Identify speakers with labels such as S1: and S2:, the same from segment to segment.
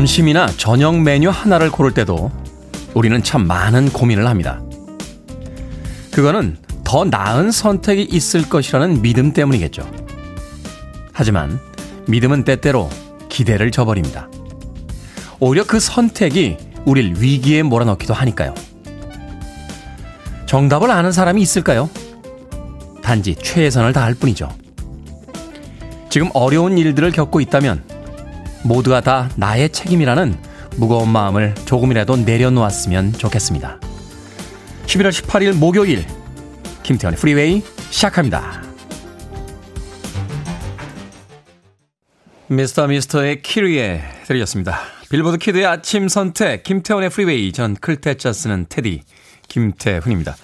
S1: 점심이나 저녁 메뉴 하나를 고를 때도 우리는 참 많은 고민을 합니다. 그거는 더 나은 선택이 있을 것이라는 믿음 때문이겠죠. 하지만 믿음은 때때로 기대를 저버립니다. 오히려 그 선택이 우릴 위기에 몰아넣기도 하니까요. 정답을 아는 사람이 있을까요? 단지 최선을 다할 뿐이죠. 지금 어려운 일들을 겪고 있다면 모두가 다 나의 책임이라는 무거운 마음을 조금이라도 내려놓았으면 좋겠습니다. 11월 18일 목요일 김태훈의 프리웨이 시작합니다. 미스터 미스터의 키리에 들으셨습니다. 빌보드 키드의 아침 선택 김태훈의 프리웨이 전 클 태 자 쓰는 테디 김태훈입니다.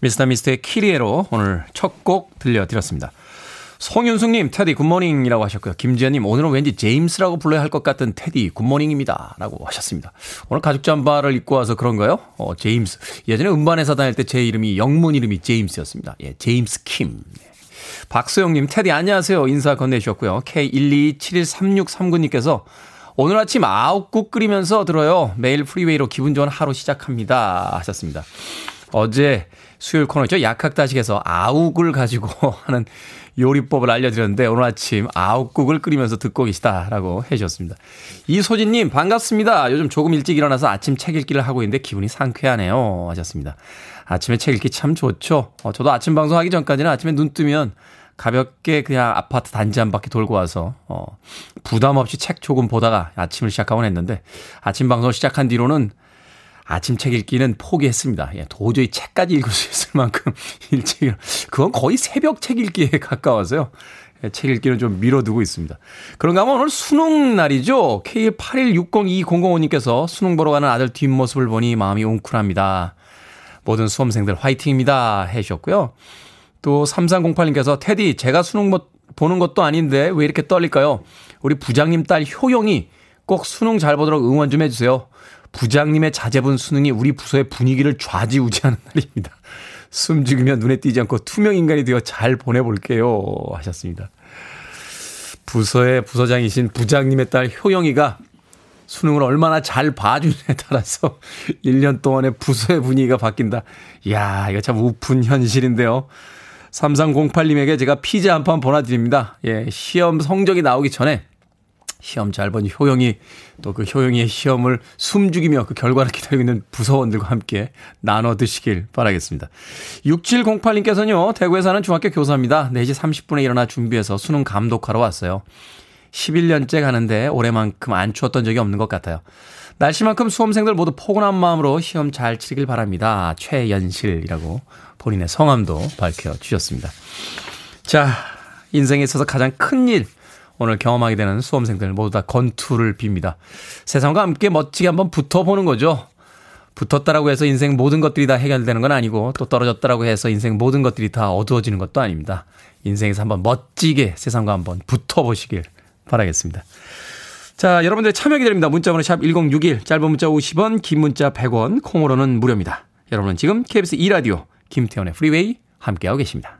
S1: 미스터 미스터의 키리에로 오늘 첫 곡 들려드렸습니다. 송윤숙님, 테디 good morning이라고 하셨고요. 김지현님, 오늘은 왠지 제임스라고 불러야 할 것 같은 테디 good morning입니다. 라고 하셨습니다. 오늘 가죽 잠바를 입고 와서 그런가요? 어, 제임스. 예전에 음반회사 다닐 때 제 이름이, 영문 이름이 제임스였습니다. 예, 제임스 킴. 예. 박소영님, 테디 안녕하세요. 인사 건네주셨고요. K1273639님께서 오늘 아침 아욱국 끓이면서 들어요. 매일 프리웨이로 기분 좋은 하루 시작합니다. 하셨습니다. 어제 수요일 코너죠. 약학다식에서 아욱을 가지고 하는 요리법을 알려드렸는데 오늘 아침 아욱국을 끓이면서 듣고 계시다라고 해주셨습니다. 이소진님 반갑습니다. 요즘 조금 일찍 일어나서 아침 책 읽기를 하고 있는데 기분이 상쾌하네요 하셨습니다. 아침에 책 읽기 참 좋죠. 어, 저도 아침 방송하기 전까지는 아침에 눈 뜨면 가볍게 그냥 아파트 단지 한 바퀴 돌고 와서 어 부담 없이 책 조금 보다가 아침을 시작하곤 했는데 아침 방송 시작한 뒤로는 아침 책 읽기는 포기했습니다. 예, 도저히 책까지 읽을 수 있을 만큼 일찍, 그건 거의 새벽 책 읽기에 가까워서요. 예, 책 읽기는 좀 미뤄두고 있습니다. 그런가 하면 오늘 수능 날이죠. K1860200님께서 수능 보러 가는 아들 뒷모습을 보니 마음이 웅크랍니다. 모든 수험생들 화이팅입니다. 해주셨고요. 또 3308님께서 테디 제가 수능 보는 것도 아닌데 왜 이렇게 떨릴까요? 우리 부장님 딸 효영이 꼭 수능 잘 보도록 응원 좀 해주세요. 부장님의 자제분 수능이 우리 부서의 분위기를 좌지우지하는 날입니다. 숨죽이며 눈에 띄지 않고 투명 인간이 되어 잘 보내볼게요. 하셨습니다. 부서의 부서장이신 부장님의 딸 효영이가 수능을 얼마나 잘 봐주느냐에 따라서 1년 동안의 부서의 분위기가 바뀐다. 이야, 이거 참 우픈 현실인데요. 3308님에게 제가 피자 한 판 보내드립니다. 예, 시험 성적이 나오기 전에 시험 잘 본 효영이 또 그 효영이의 시험을 숨죽이며 그 결과를 기다리고 있는 부서원들과 함께 나눠 드시길 바라겠습니다. 6708님께서는요, 대구에 사는 중학교 교사입니다. 4시 30분에 일어나 준비해서 수능 감독하러 왔어요. 11년째 가는데 올해만큼 안 추웠던 적이 없는 것 같아요. 날씨만큼 수험생들 모두 포근한 마음으로 시험 잘 치길 바랍니다. 최연실이라고 본인의 성함도 밝혀 주셨습니다. 자, 인생에 있어서 가장 큰 일, 오늘 경험하게 되는 수험생들 모두 다 건투를 빕니다. 세상과 함께 멋지게 한번 붙어보는 거죠. 붙었다라고 해서 인생 모든 것들이 다 해결되는 건 아니고 또 떨어졌다라고 해서 인생 모든 것들이 다 어두워지는 것도 아닙니다. 인생에서 한번 멋지게 세상과 한번 붙어보시길 바라겠습니다. 자, 여러분들 참여 기다립니다. 문자번호 샵 1061, 짧은 문자 50원, 긴 문자 100원, 콩으로는 무료입니다. 여러분은 지금 KBS 2라디오 김태현의 프리웨이 함께하고 계십니다.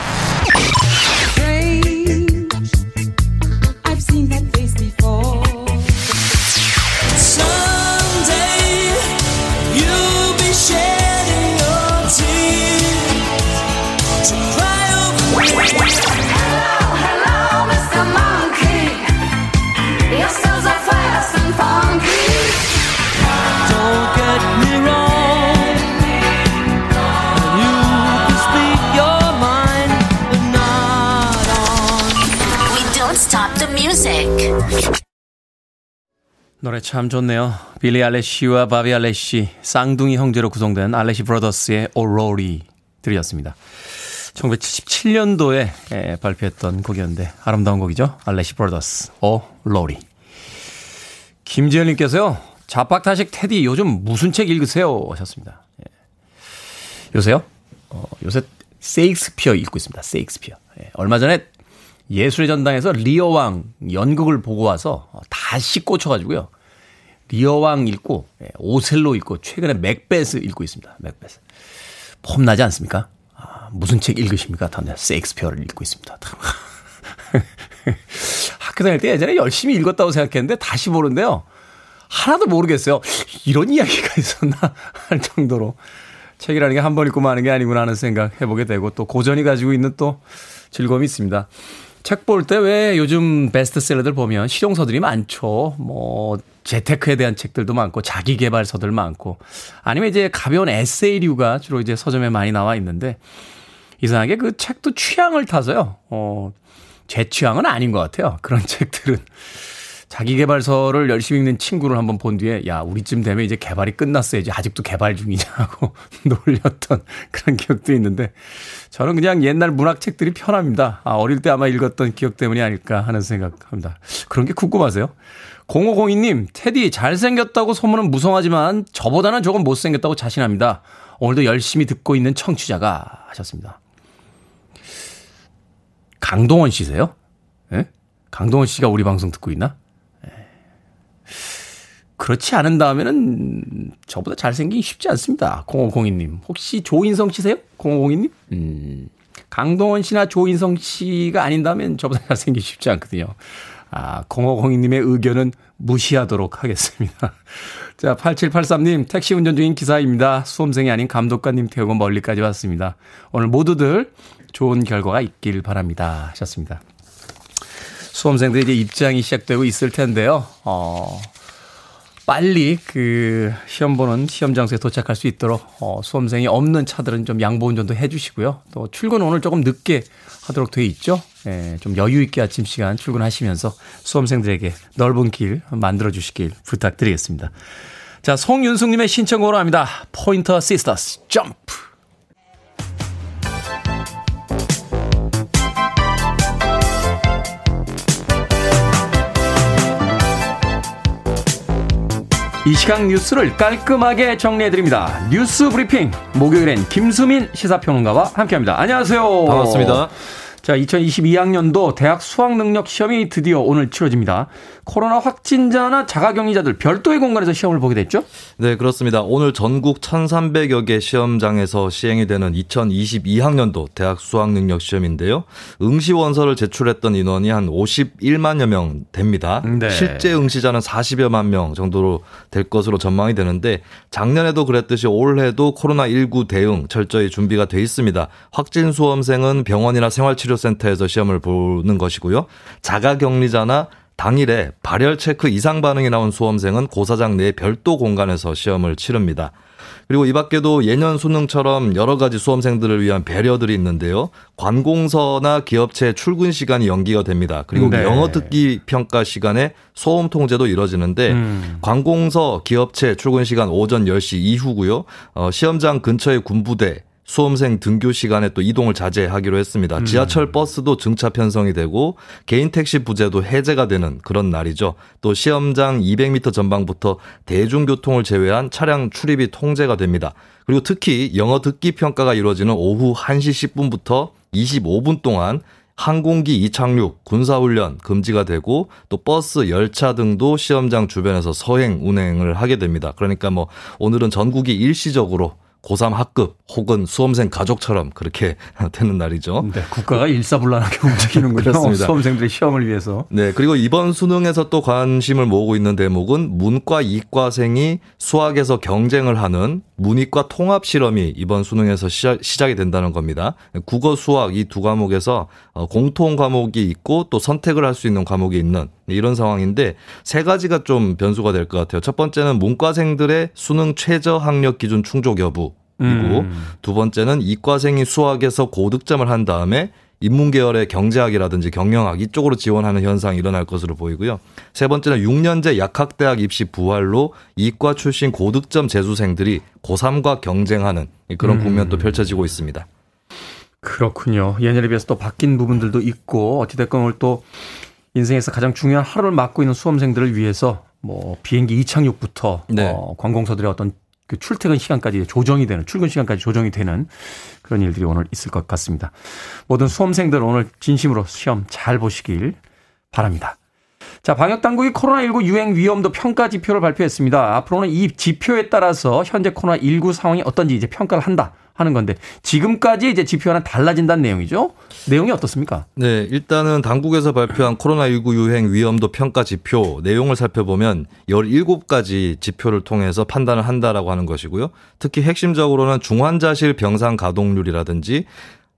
S1: 참 좋네요. 빌리 알레시와 바비 알레시, 쌍둥이 형제로 구성된 알레시 브라더스의 Oh Lori 들으셨습니다. 1977년도에 예, 발표했던 곡이었는데 아름다운 곡이죠. 알레시 브라더스, Oh Lori. 김지현님께서요. 자, 박학다식 테디 요즘 무슨 책 읽으세요? 하셨습니다. 예. 요새요? 어, 요새 세익스피어 읽고 있습니다. 세익스피어. 예. 얼마 전에 예술의 전당에서 리어왕 연극을 보고 와서 다시 꽂혀가지고요. 리어왕 읽고 예, 오셀로 읽고 최근에 맥베스 읽고 있습니다. 맥베스. 폼 나지 않습니까? 아, 무슨 책 읽으십니까? 다들 세익스피어를 읽고 있습니다. 학교 다닐 때 예전에 열심히 읽었다고 생각했는데 다시 보는데요. 하나도 모르겠어요. 이런 이야기가 있었나 할 정도로 책이라는 게 한 번 읽고 마는 게 아니구나 하는 생각 해보게 되고 또 고전이 가지고 있는 또 즐거움이 있습니다. 책 볼 때 왜 요즘 베스트셀러들 보면 실용서들이 많죠. 뭐 재테크에 대한 책들도 많고 자기 개발서들 많고 아니면 이제 가벼운 에세이류가 주로 이제 서점에 많이 나와 있는데 이상하게 그 책도 취향을 타서요. 어, 제 취향은 아닌 것 같아요. 그런 책들은. 자기 개발서를 열심히 읽는 친구를 한번 본 뒤에 야 우리쯤 되면 이제 개발이 끝났어야지 아직도 개발 중이냐고 놀렸던 그런 기억도 있는데 저는 그냥 옛날 문학책들이 편합니다. 아, 어릴 때 아마 읽었던 기억 때문이 아닐까 하는 생각합니다. 그런 게 궁금하세요? 0502님, 테디 잘생겼다고 소문은 무성하지만 저보다는 조금 못생겼다고 자신합니다. 오늘도 열심히 듣고 있는 청취자가 하셨습니다. 강동원 씨세요? 예? 강동원 씨가 우리 방송 듣고 있나? 그렇지 않은 다음에는 저보다 잘생기기 쉽지 않습니다. 0502님. 혹시 조인성 씨세요? 0502님? 음, 강동원 씨나 조인성 씨가 아닌다면 저보다 잘생기기 쉽지 않거든요. 아, 0502님의 의견은 무시하도록 하겠습니다. 자, 8783님, 택시 운전 중인 기사입니다. 수험생이 아닌 감독관님 태우고 멀리까지 왔습니다. 오늘 모두들 좋은 결과가 있길 바랍니다. 하셨습니다. 수험생들 이제 입장이 시작되고 있을 텐데요. 어, 빨리 그 시험 보는 시험 장소에 도착할 수 있도록 어, 수험생이 없는 차들은 좀 양보 운전도 해 주시고요. 또 출근 오늘 조금 늦게 하도록 돼 있죠. 예, 좀 여유 있게 아침 시간 출근하시면서 수험생들에게 넓은 길 만들어 주시길 부탁드리겠습니다. 자, 송윤숙님의 신청곡으로 합니다. 포인터 시스터스 점프. 이 시각 뉴스를 깔끔하게 정리해드립니다. 뉴스 브리핑. 목요일엔 김수민 시사평론가와 함께합니다. 안녕하세요.
S2: 반갑습니다.
S1: 자, 2022학년도 대학 수학 능력 시험이 드디어 오늘 치러집니다. 코로나 확진자나 자가격리자들 별도의 공간에서 시험을 보게 됐죠?
S2: 네, 그렇습니다. 오늘 전국 1,300여 개 시험장에서 시행이 되는 2022학년도 대학 수학 능력 시험인데요. 응시 원서를 제출했던 인원이 한 51만여 명 됩니다. 네. 실제 응시자는 40여만 명 정도로 될 것으로 전망이 되는데 작년에도 그랬듯이 올해도 코로나 19 대응 철저히 준비가 돼 있습니다. 확진 수험생은 병원이나 생활치료 센터에서 시험을 보는 것이고요. 자가 격리자나 당일에 발열 체크 이상 반응이 나온 수험생은 고사장 내 별도 공간에서 시험을 치릅니다. 그리고 이 밖에도 예년 수능처럼 여러 가지 수험생들을 위한 배려들이 있는데요. 관공서나 기업체 출근 시간이 연기가 됩니다. 그리고 네. 영어 듣기 평가 시간에 소음 통제도 이뤄지는데 음. 관공서 기업체 출근 시간 오전 10시 이후고요. 어, 시험장 근처의 군부대 수험생 등교 시간에 또 이동을 자제하기로 했습니다. 음. 지하철 버스도 증차 편성이 되고 개인 택시 부재도 해제가 되는 그런 날이죠. 또 시험장 200m 전방부터 대중교통을 제외한 차량 출입이 통제가 됩니다. 그리고 특히 영어 듣기 평가가 이루어지는 오후 1시 10분부터 25분 동안 항공기 이착륙, 군사훈련 금지가 되고 또 버스, 열차 등도 시험장 주변에서 서행 운행을 하게 됩니다. 그러니까 뭐 오늘은 전국이 일시적으로 고3 학급 혹은 수험생 가족처럼 그렇게 되는 날이죠.
S1: 네, 국가가 일사불란하게 움직이는군요. 그렇습니다. 수험생들의 시험을 위해서.
S2: 네, 그리고 이번 수능에서 또 관심을 모으고 있는 대목은 문과 이과생이 수학에서 경쟁을 하는 문이과 통합 실험이 이번 수능에서 시작, 이 된다는 겁니다. 국어, 수학 이 두 과목에서 어, 공통 과목이 있고 또 선택을 할 수 있는 과목이 있는 이런 상황인데 세 가지가 좀 변수가 될 것 같아요. 첫 번째는 문과생들의 수능 최저 학력 기준 충족 여부. 이고 음. 두 번째는 이과생이 수학에서 고득점을 한 다음에 인문계열의 경제학이라든지 경영학 이쪽으로 지원하는 현상이 일어날 것으로 보이고요. 세 번째는 6년제 약학대학 입시 부활로 이과 출신 고득점 재수생들이 고3과 경쟁하는 그런 음. 국면도 펼쳐지고 있습니다.
S1: 그렇군요. 예년에 비해서 또 바뀐 부분들도 있고 어찌됐건 오늘 또 인생에서 가장 중요한 하루를 맞고 있는 수험생들을 위해서 뭐 비행기 이착륙부터 네. 어, 관공서들의 어떤 그 출퇴근 시간까지 조정이 되는 출근 시간까지 조정이 되는 그런 일들이 오늘 있을 것 같습니다. 모든 수험생들 오늘 진심으로 시험 잘 보시길 바랍니다. 자, 방역 당국이 코로나19 유행 위험도 평가 지표를 발표했습니다. 앞으로는 이 지표에 따라서 현재 코로나19 상황이 어떤지 이제 평가를 한다. 하는 건데 지금까지 이제 지표와는 달라진다는 내용이죠. 내용이 어떻습니까?
S2: 네, 일단은 당국에서 발표한 코로나19 유행 위험도 평가 지표 내용을 살펴보면 17가지 지표를 통해서 판단을 한다라고 하는 것이고요. 특히 핵심적으로는 중환자실 병상 가동률이라든지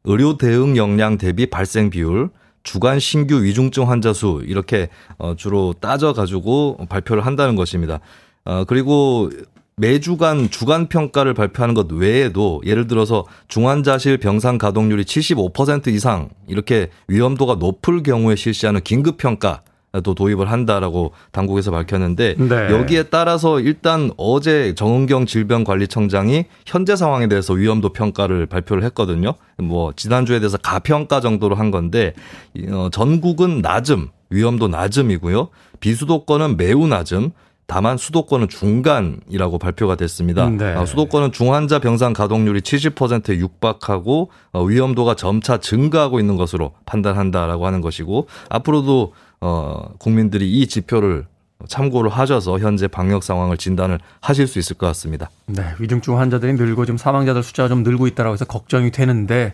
S2: 의료 대응 역량 대비 발생 비율, 주간 신규 위중증 환자 수 이렇게 어 주로 따져 가지고 발표를 한다는 것입니다. 어 그리고 매주간 주간 평가를 발표하는 것 외에도 예를 들어서 중환자실 병상 가동률이 75% 이상 이렇게 위험도가 높을 경우에 실시하는 긴급 평가 도 도입을 한다라고 당국에서 밝혔는데 네. 여기에 따라서 일단 어제 정은경 질병관리청장이 현재 상황에 대해서 위험도 평가를 발표를 했거든요. 뭐 지난주에 대해서 가평가 정도로 한 건데 어 전국은 낮음, 위험도 낮음이고요. 비수도권은 매우 낮음, 다만 수도권은 중간이라고 발표가 됐습니다. 네. 아, 수도권은 중환자 병상 가동률이 70%에 육박하고 어, 위험도가 점차 증가하고 있는 것으로 판단한다라고 하는 것이고 앞으로도 어, 국민들이 이 지표를 참고를 하셔서 현재 방역 상황을 진단을 하실 수 있을 것 같습니다.
S1: 네, 위중증 환자들이 늘고 지금 사망자들 숫자가 좀 늘고 있다라고 해서 걱정이 되는데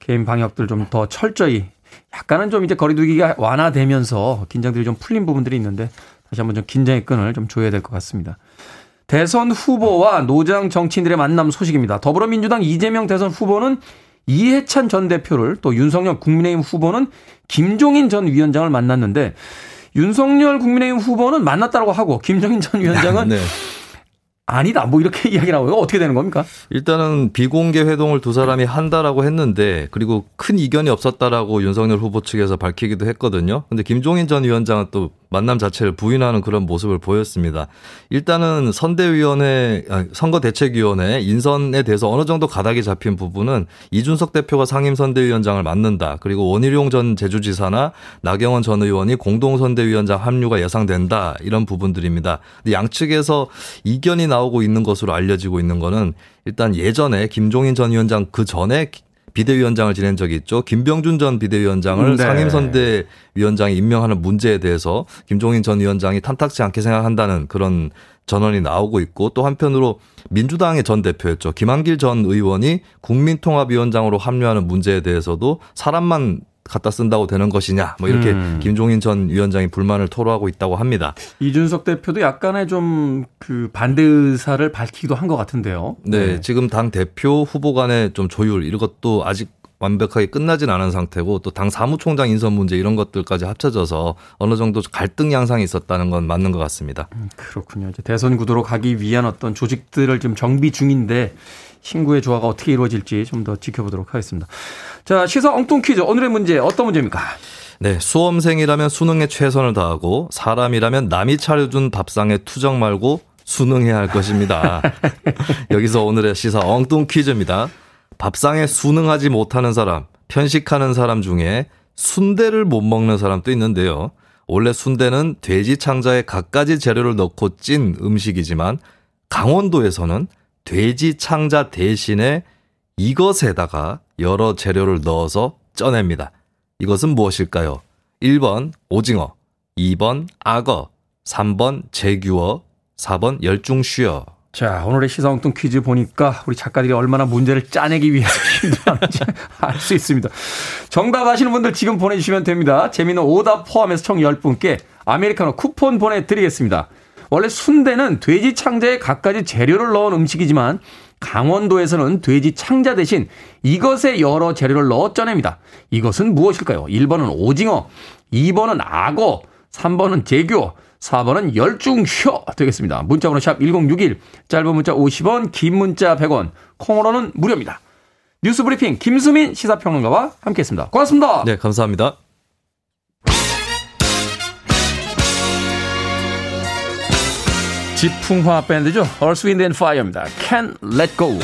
S1: 개인 방역들 좀 더 철저히 약간은 좀 이제 거리두기가 완화되면서 긴장들이 좀 풀린 부분들이 있는데 다시 한번 좀 긴장의 끈을 좀 조여야 될 것 같습니다. 대선 후보와 노장 정치인들의 만남 소식입니다. 더불어민주당 이재명 대선 후보는 이해찬 전 대표를 또 윤석열 국민의힘 후보는 김종인 전 위원장을 만났는데 윤석열 국민의힘 후보는 만났다고 하고 김종인 전 위원장은 네. 아니다. 뭐 이렇게 이야기 나오요. 어떻게 되는 겁니까?
S2: 일단은 비공개 회동을 두 사람이 한다라고 했는데 그리고 큰 이견이 없었다라고 윤석열 후보 측에서 밝히기도 했거든요. 근데 김종인 전 위원장은 또 만남 자체를 부인하는 그런 모습을 보였습니다. 일단은 선대위원회, 선거대책위원회 인선에 대해서 어느 정도 가닥이 잡힌 부분은 이준석 대표가 상임선대위원장을 맡는다. 그리고 원희룡 전 제주지사나 나경원 전 의원이 공동선대위원장 합류가 예상된다. 이런 부분들입니다. 양측에서 이견이 나오고 있는 것으로 알려지고 있는 거는 일단 예전에 김종인 전 위원장 그 전에 비대위원장을 지낸 적이 있죠. 김병준 전 비대위원장을 네. 상임선대 위원장이 임명하는 문제에 대해서 김종인 전 위원장이 탐탁지 않게 생각한다는 그런 전언이 나오고 있고 또 한편으로 민주당의 전 대표였죠. 김한길 전 의원이 국민통합위원장으로 합류하는 문제에 대해서도 사람만 갖다 쓴다고 되는 것이냐 뭐 이렇게 음. 김종인 전 위원장이 불만을 토로하고 있다고 합니다.
S1: 이준석 대표도 약간의 좀 그 반대 의사를 밝히기도 한 것 같은데요.
S2: 네, 네, 지금 당 대표 후보 간의 좀 조율 이것도 아직 완벽하게 끝나진 않은 상태고 또 당 사무총장 인선 문제 이런 것들까지 합쳐져서 어느 정도 갈등 양상이 있었다는 건 맞는 것 같습니다.
S1: 음, 그렇군요. 이제 대선 구도로 가기 위한 어떤 조직들을 지금 정비 중인데 신구의 조화가 어떻게 이루어질지 좀 더 지켜보도록 하겠습니다. 자, 시사 엉뚱 퀴즈. 오늘의 문제 어떤 문제입니까?
S2: 네, 수험생이라면 수능에 최선을 다하고 사람이라면 남이 차려준 밥상에 투정 말고 수능해야 할 것입니다. 여기서 오늘의 시사 엉뚱 퀴즈입니다. 밥상에 수능하지 못하는 사람, 편식하는 사람 중에 순대를 못 먹는 사람도 있는데요. 원래 순대는 돼지 창자에 갖가지 재료를 넣고 찐 음식이지만 강원도에서는 돼지 창자 대신에 이것에다가 여러 재료를 넣어서 쪄냅니다. 이것은 무엇일까요? 1번 오징어, 2번 악어, 3번 제규어, 4번 열중쉬어.
S1: 자, 오늘의 시사엉뚱 퀴즈 보니까 우리 작가들이 얼마나 문제를 짜내기 위해서 힘들었는지 알 수 있습니다. 정답 아시는 분들 지금 보내주시면 됩니다. 재미는 오답 포함해서 총 10분께 아메리카노 쿠폰 보내드리겠습니다. 원래 순대는 돼지 창자에 갖가지 재료를 넣은 음식이지만 강원도에서는 돼지 창자 대신 이것에 여러 재료를 넣어 쪄냅니다. 이것은 무엇일까요? 1번은 오징어, 2번은 악어, 3번은 제교, 4번은 열중효 되겠습니다. 문자번호 샵 1061, 짧은 문자 50원, 긴 문자 100원, 콩으로는 무료입니다. 뉴스 브리핑 김수민 시사평론가와 함께했습니다. 고맙습니다.
S2: 네, 감사합니다.
S1: 지풍화 밴드죠. Earth, Wind and Fire입니다. Can't Let Go.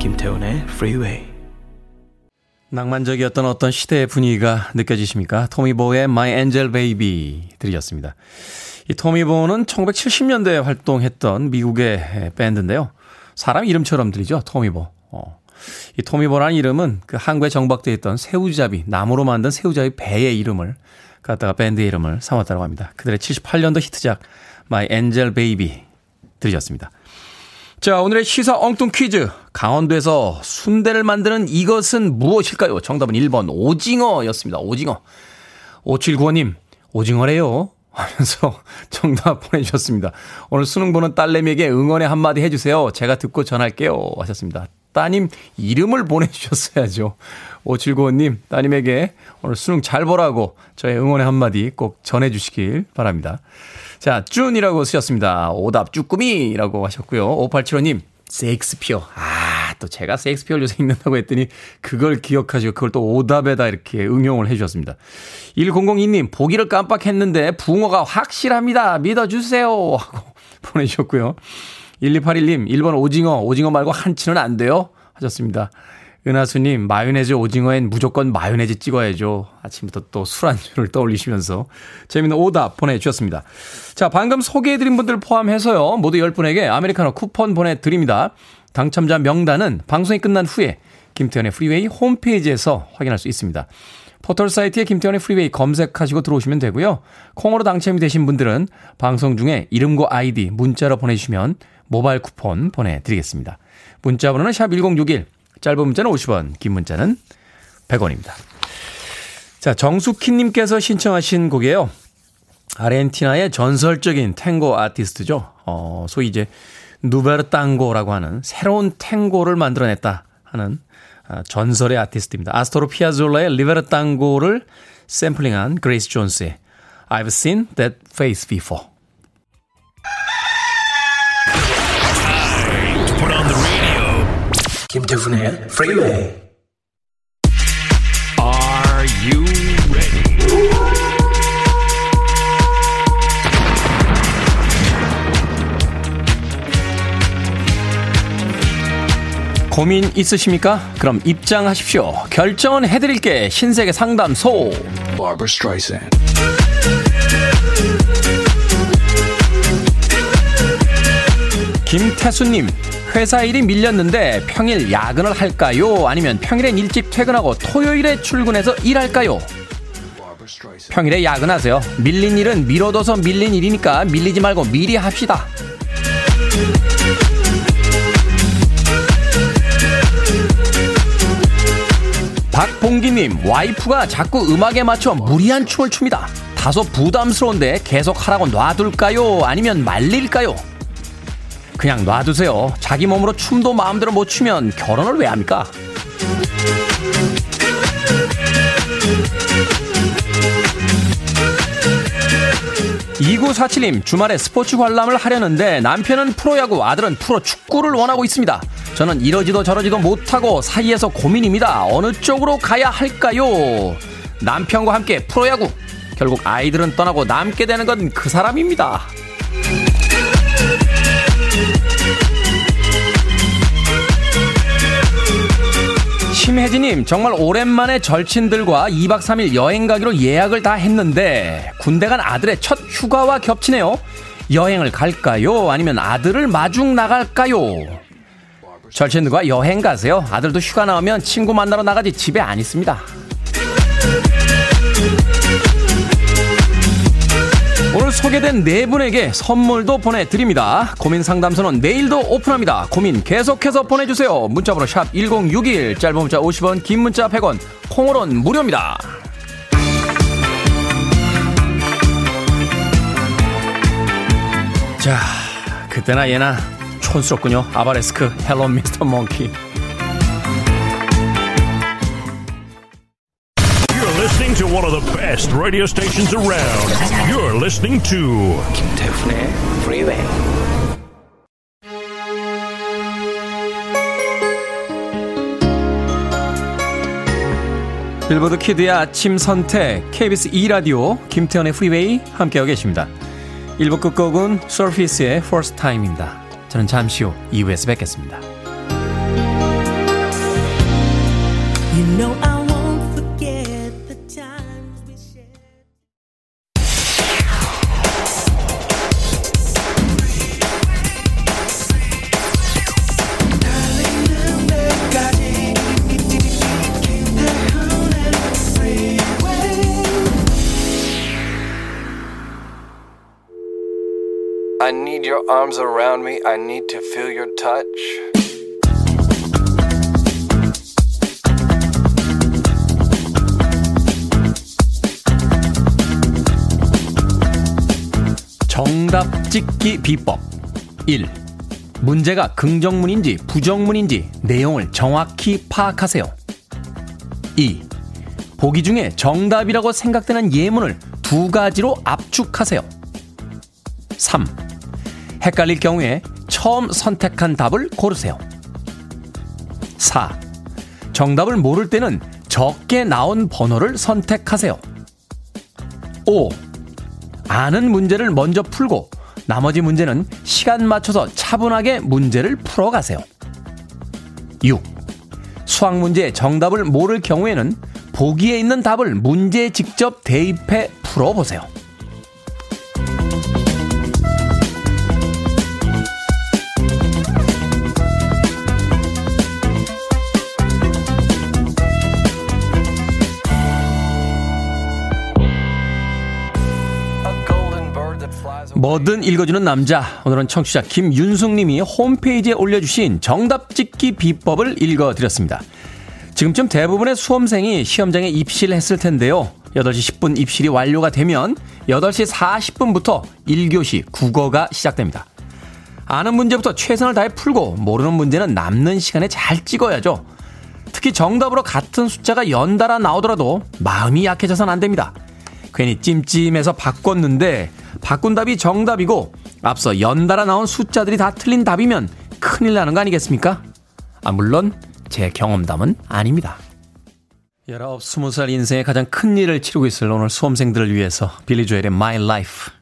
S1: 김태훈의 Freeway. 낭만적이었던 어떤 시대의 분위기가 느껴지십니까? 토미보의 My Angel Baby 들으셨습니다. 이 토미보는 1970년대에 활동했던 미국의 밴드인데요. 사람 이름처럼 들리죠. 토미보. 어. 이 토미보라는 이름은 그 항구에 정박되어 있던 새우잡이, 나무로 만든 새우잡이 배의 이름을 갖다가 밴드의 이름을 삼았다고 합니다. 그들의 78년도 히트작 My Angel Baby 들으셨습니다. 자, 오늘의 시사 엉뚱 퀴즈. 강원도에서 순대를 만드는 이것은 무엇일까요? 정답은 1번 오징어였습니다. 오징어. 5795님, 오징어래요. 하면서 정답 보내주셨습니다. 오늘 수능 보는 딸내미에게 응원의 한마디 해주세요. 제가 듣고 전할게요. 하셨습니다. 따님 이름을 보내주셨어야죠. 5795님, 따님에게 오늘 수능 잘 보라고 저의 응원의 한마디 꼭 전해주시길 바랍니다. 자, 쭌이라고 쓰셨습니다. 오답 쭈꾸미라고 하셨고요. 5875님, 세익스피어. 아, 또 제가 세익스피어를 요새 읽는다고 했더니 그걸 기억하시고 그걸 또 오답에다 이렇게 응용을 해 주셨습니다. 1002님, 보기를 깜빡했는데 붕어가 확실합니다. 믿어주세요. 하고 보내주셨고요. 1281님, 1번 오징어, 오징어 말고 한치는 안 돼요? 하셨습니다. 은하수님, 마요네즈 오징어엔 무조건 마요네즈 찍어야죠. 아침부터 또 술안주를 떠올리시면서 재밌는 오답 보내주셨습니다. 자, 방금 소개해드린 분들 포함해서요, 모두 10분에게 아메리카노 쿠폰 보내드립니다. 당첨자 명단은 방송이 끝난 후에 김태훈의 프리웨이 홈페이지에서 확인할 수 있습니다. 포털 사이트에 김태훈의 프리웨이 검색하시고 들어오시면 되고요. 콩으로 당첨이 되신 분들은 방송 중에 이름과 아이디 문자로 보내주시면 모바일 쿠폰 보내드리겠습니다. 문자 번호는 샵 1061, 짧은 문자는 50원, 긴 문자는 100원입니다. 자, 정숙희님께서 신청하신 곡이에요. 아르헨티나의 전설적인 탱고 아티스트죠. 어, 소위 이제 Nuevo Tango라고 하는 새로운 탱고를 만들어냈다 하는 아, 전설의 아티스트입니다. 아스토르 피아졸라의 Libertango를 샘플링한 그레이스 존스의 I've seen that face before.
S3: 김태훈의 프리웨이
S4: Are you ready?
S1: 고민 있으십니까? 그럼 입장하십시오. 결정은 해드릴게. 신세계 상담소.
S4: Barbara Streisand.
S1: 김태수님, 회사 일이 밀렸는데 평일 야근을 할까요? 아니면 평일엔 일찍 퇴근하고 토요일에 출근해서 일할까요? 평일에 야근하세요. 밀린 일은 미뤄둬서 밀린 일이니까 밀리지 말고 미리 합시다. 박봉기님, 와이프가 자꾸 음악에 맞춰 무리한 춤을 춥니다. 다소 부담스러운데 계속 하라고 놔둘까요? 아니면 말릴까요? 그냥 놔두세요. 자기 몸으로 춤도 마음대로 못 추면 결혼을 왜 합니까? 2947님, 주말에 스포츠 관람을 하려는데 남편은 프로야구, 아들은 프로 축구를 원하고 있습니다. 저는 이러지도 저러지도 못하고 사이에서 고민입니다. 어느 쪽으로 가야 할까요? 남편과 함께 프로야구. 결국 아이들은 떠나고 남게 되는 건 그 사람입니다. 심혜진님, 정말 오랜만에 절친들과 2박 3일 여행 가기로 예약을 다 했는데, 군대 간 아들의 첫 휴가와 겹치네요. 여행을 갈까요? 아니면 아들을 마중 나갈까요? 절친들과 여행 가세요. 아들도 휴가 나오면 친구 만나러 나가지 집에 안 있습니다. 오늘 소개된 네 분에게 선물도 보내드립니다. 고민 상담소는 내일도 오픈합니다. 고민 계속해서 보내주세요. 문자번호 샵 1061, 짧은 문자 50원, 긴 문자 100원, 콩으로는 무료입니다. 자, 그때나 얘나 촌스럽군요.
S5: Arabesque, Hello Mr. Monkey. Best radio stations around. You're listening to
S3: 김태훈의 프리웨이
S1: 빌보드 키드의 아침 선택 KBS 2라디오 김태훈의 프리웨이 함께하고 계십니다. 1부 끝곡은 서피스의 First Time입니다. 저는 잠시 후 2부에서 뵙겠습니다.
S6: Need your arms around me. I need to feel your touch.
S1: 정답 찍기 비법 1. 문제가 긍정문인지 부정문인지 내용을 정확히 파악하세요. 2. 보기 중에 정답이라고 생각되는 예문을 두 가지로 압축하세요. 3. 헷갈릴 경우에 처음 선택한 답을 고르세요. 4. 정답을 모를 때는 적게 나온 번호를 선택하세요. 5. 아는 문제를 먼저 풀고 나머지 문제는 시간 맞춰서 차분하게 문제를 풀어가세요. 6. 수학 문제의 정답을 모를 경우에는 보기에 있는 답을 문제에 직접 대입해 풀어보세요. 뭐든 읽어주는 남자. 오늘은 청취자 김윤숙 님이 홈페이지에 올려주신 정답 찍기 비법을 읽어드렸습니다. 지금쯤 대부분의 수험생이 시험장에 입시를 했을 텐데요. 8시 10분 입실이 완료가 되면 8시 40분부터 1교시 국어가 시작됩니다. 아는 문제부터 최선을 다해 풀고 모르는 문제는 남는 시간에 잘 찍어야죠. 특히 정답으로 같은 숫자가 연달아 나오더라도 마음이 약해져선 안 됩니다. 괜히 찜찜해서 바꿨는데 바꾼 답이 정답이고 앞서 연달아 나온 숫자들이 다 틀린 답이면 큰일 나는 거 아니겠습니까? 아, 물론 제 경험담은 아닙니다. 19, 20살 인생의 가장 큰 일을 치르고 있을 오늘 수험생들을 위해서 빌리 조엘의 My Life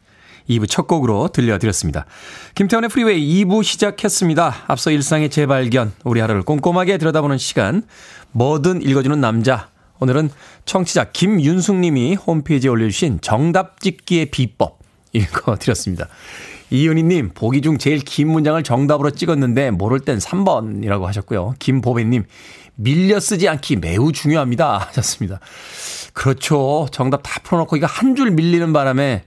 S1: 2부 첫 곡으로 들려드렸습니다. 김태훈의 프리웨이 2부 시작했습니다. 앞서 일상의 재발견, 우리 하루를 꼼꼼하게 들여다보는 시간, 뭐든 읽어주는 남자. 오늘은 청취자 김윤숙 님이 홈페이지에 올려주신 정답 찍기의 비법 읽어드렸습니다. 이은희님, 보기 중 제일 긴 문장을 정답으로 찍었는데 모를 땐 3번이라고 하셨고요. 김보배님, 밀려 쓰지 않기 매우 중요합니다. 하셨습니다. 그렇죠. 정답 다 풀어놓고 이거 한 줄 밀리는 바람에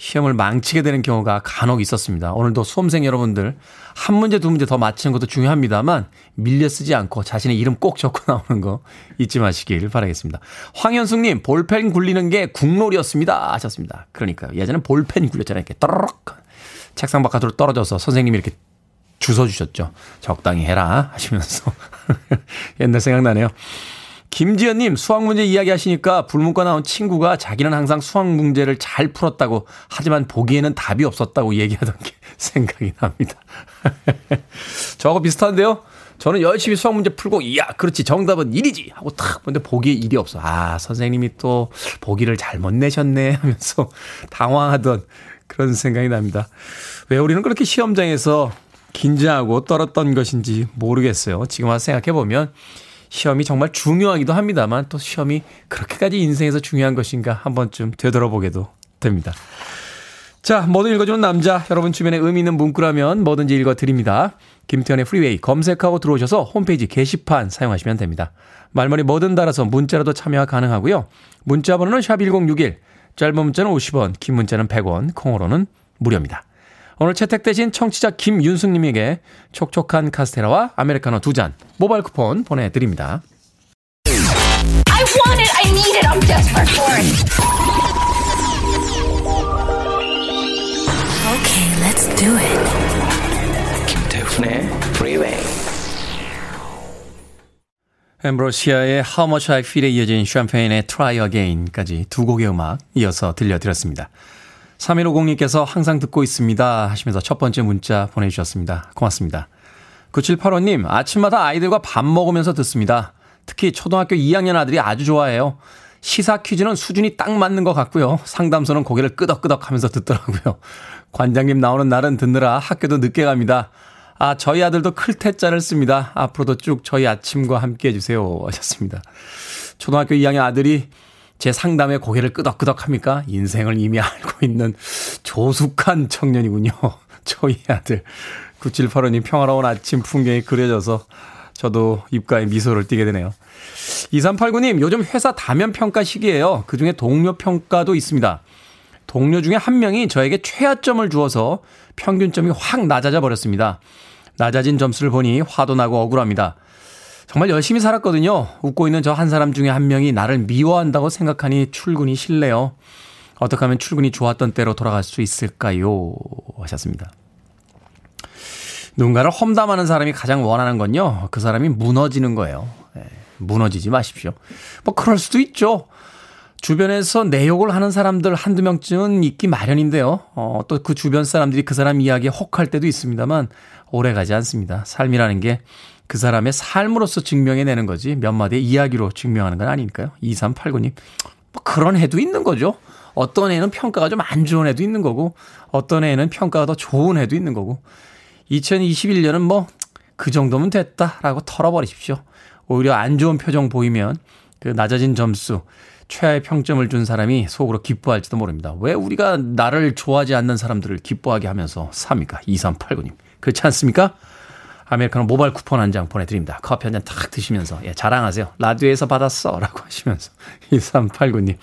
S1: 시험을 망치게 되는 경우가 간혹 있었습니다. 오늘도 수험생 여러분들 한 문제 두 문제 더 맞히는 것도 중요합니다만 밀려 쓰지 않고 자신의 이름 꼭 적고 나오는 거 잊지 마시길 바라겠습니다. 황현숙님 볼펜 굴리는 게 국놀이였습니다 하셨습니다. 그러니까요. 예전에 볼펜 굴렸잖아요. 이렇게 떠르륵 책상 바깥으로 떨어져서 선생님이 이렇게 주워 주셨죠. 적당히 해라 하시면서 옛날 생각나네요. 김지연님 수학 문제 이야기 하시니까 불문과 나온 친구가 자기는 항상 수학 문제를 잘 풀었다고 하지만 보기에는 답이 없었다고 얘기하던 게 생각이 납니다. 저거 비슷한데요? 저는 열심히 수학 문제 풀고, 이야, 그렇지, 정답은 1이지! 하고 탁 보는데 보기에 1이 없어. 아, 선생님이 또 보기를 잘못 내셨네 하면서 당황하던 그런 생각이 납니다. 왜 우리는 그렇게 시험장에서 긴장하고 떨었던 것인지 모르겠어요. 지금 와서 생각해 보면 시험이 정말 중요하기도 합니다만 또 시험이 그렇게까지 인생에서 중요한 것인가 한 번쯤 되돌아보게도 됩니다. 자, 뭐든 읽어주는 남자. 여러분 주변에 의미 있는 문구라면 뭐든지 읽어드립니다. 김태훈의 프리웨이 검색하고 들어오셔서 홈페이지 게시판 사용하시면 됩니다. 말머리 뭐든 달아서 문자라도 참여가 가능하고요. 문자 번호는 샵1061, 짧은 문자는 50원, 긴 문자는 100원, 콩으로는 무료입니다. 오늘 채택되신 청취자 김윤숙님에게 촉촉한 카스테라와 아메리카노 두 잔 모바일 쿠폰 보내드립니다.
S7: I want it. I need it. I'm desperate for it.
S8: Okay, let's do it.
S3: 김태훈의 Freeway.
S1: 엠브로시아의 How Much I Feel에 이어진 샴페인의 Try Again까지 두 곡의 음악 이어서 들려드렸습니다. 3150님께서 항상 듣고 있습니다 하시면서 첫 번째 문자 보내주셨습니다. 고맙습니다. 9785님, 아침마다 아이들과 밥 먹으면서 듣습니다. 특히 초등학교 2학년 아들이 아주 좋아해요. 시사 퀴즈는 수준이 딱 맞는 것 같고요. 상담소는 고개를 끄덕끄덕 하면서 듣더라고요. 관장님 나오는 날은 듣느라 학교도 늦게 갑니다. 아, 저희 아들도 클테자를 씁니다. 앞으로도 쭉 저희 아침과 함께 해주세요. 하셨습니다. 초등학교 2학년 아들이 제 상담에 고개를 끄덕끄덕 합니까? 인생을 이미 알고 있는 조숙한 청년이군요. 저희 아들. 9785님 평화로운 아침 풍경이 그려져서 저도 입가에 미소를 띠게 되네요. 2389님, 요즘 회사 다면 평가 시기예요. 그 중에 동료 평가도 있습니다. 동료 중에 한 명이 저에게 최하점을 주어서 평균점이 확 낮아져 버렸습니다. 낮아진 점수를 보니 화도 나고 억울합니다. 정말 열심히 살았거든요. 웃고 있는 저 한 사람 중에 한 명이 나를 미워한다고 생각하니 출근이 싫네요. 어떻게 하면 출근이 좋았던 때로 돌아갈 수 있을까요? 하셨습니다. 누군가를 험담하는 사람이 가장 원하는 건요. 그 사람이 무너지는 거예요. 예, 무너지지 마십시오. 뭐 그럴 수도 있죠. 주변에서 내 욕을 하는 사람들 한두 명쯤은 있기 마련인데요. 어, 또 그 주변 사람들이 그 사람 이야기에 혹할 때도 있습니다만 오래 가지 않습니다. 삶이라는 게 그 사람의 삶으로서 증명해내는 거지 몇 마디의 이야기로 증명하는 건 아니니까요. 2389님. 뭐 그런 해도 있는 거죠. 어떤 애는 평가가 좀 안 좋은 애도 있는 거고 어떤 애는 평가가 더 좋은 애도 있는 거고 2021년은 뭐 그 정도면 됐다라고 털어버리십시오. 오히려 안 좋은 표정 보이면 그 낮아진 점수 최하의 평점을 준 사람이 속으로 기뻐할지도 모릅니다. 왜 우리가 나를 좋아하지 않는 사람들을 기뻐하게 하면서 삽니까? 2389님. 그렇지 않습니까? 아메리카노 모바일 쿠폰 한 장 보내드립니다. 커피 한 잔 탁 드시면서, 예, 자랑하세요. 라디오에서 받았어. 라고 하시면서. 2389님.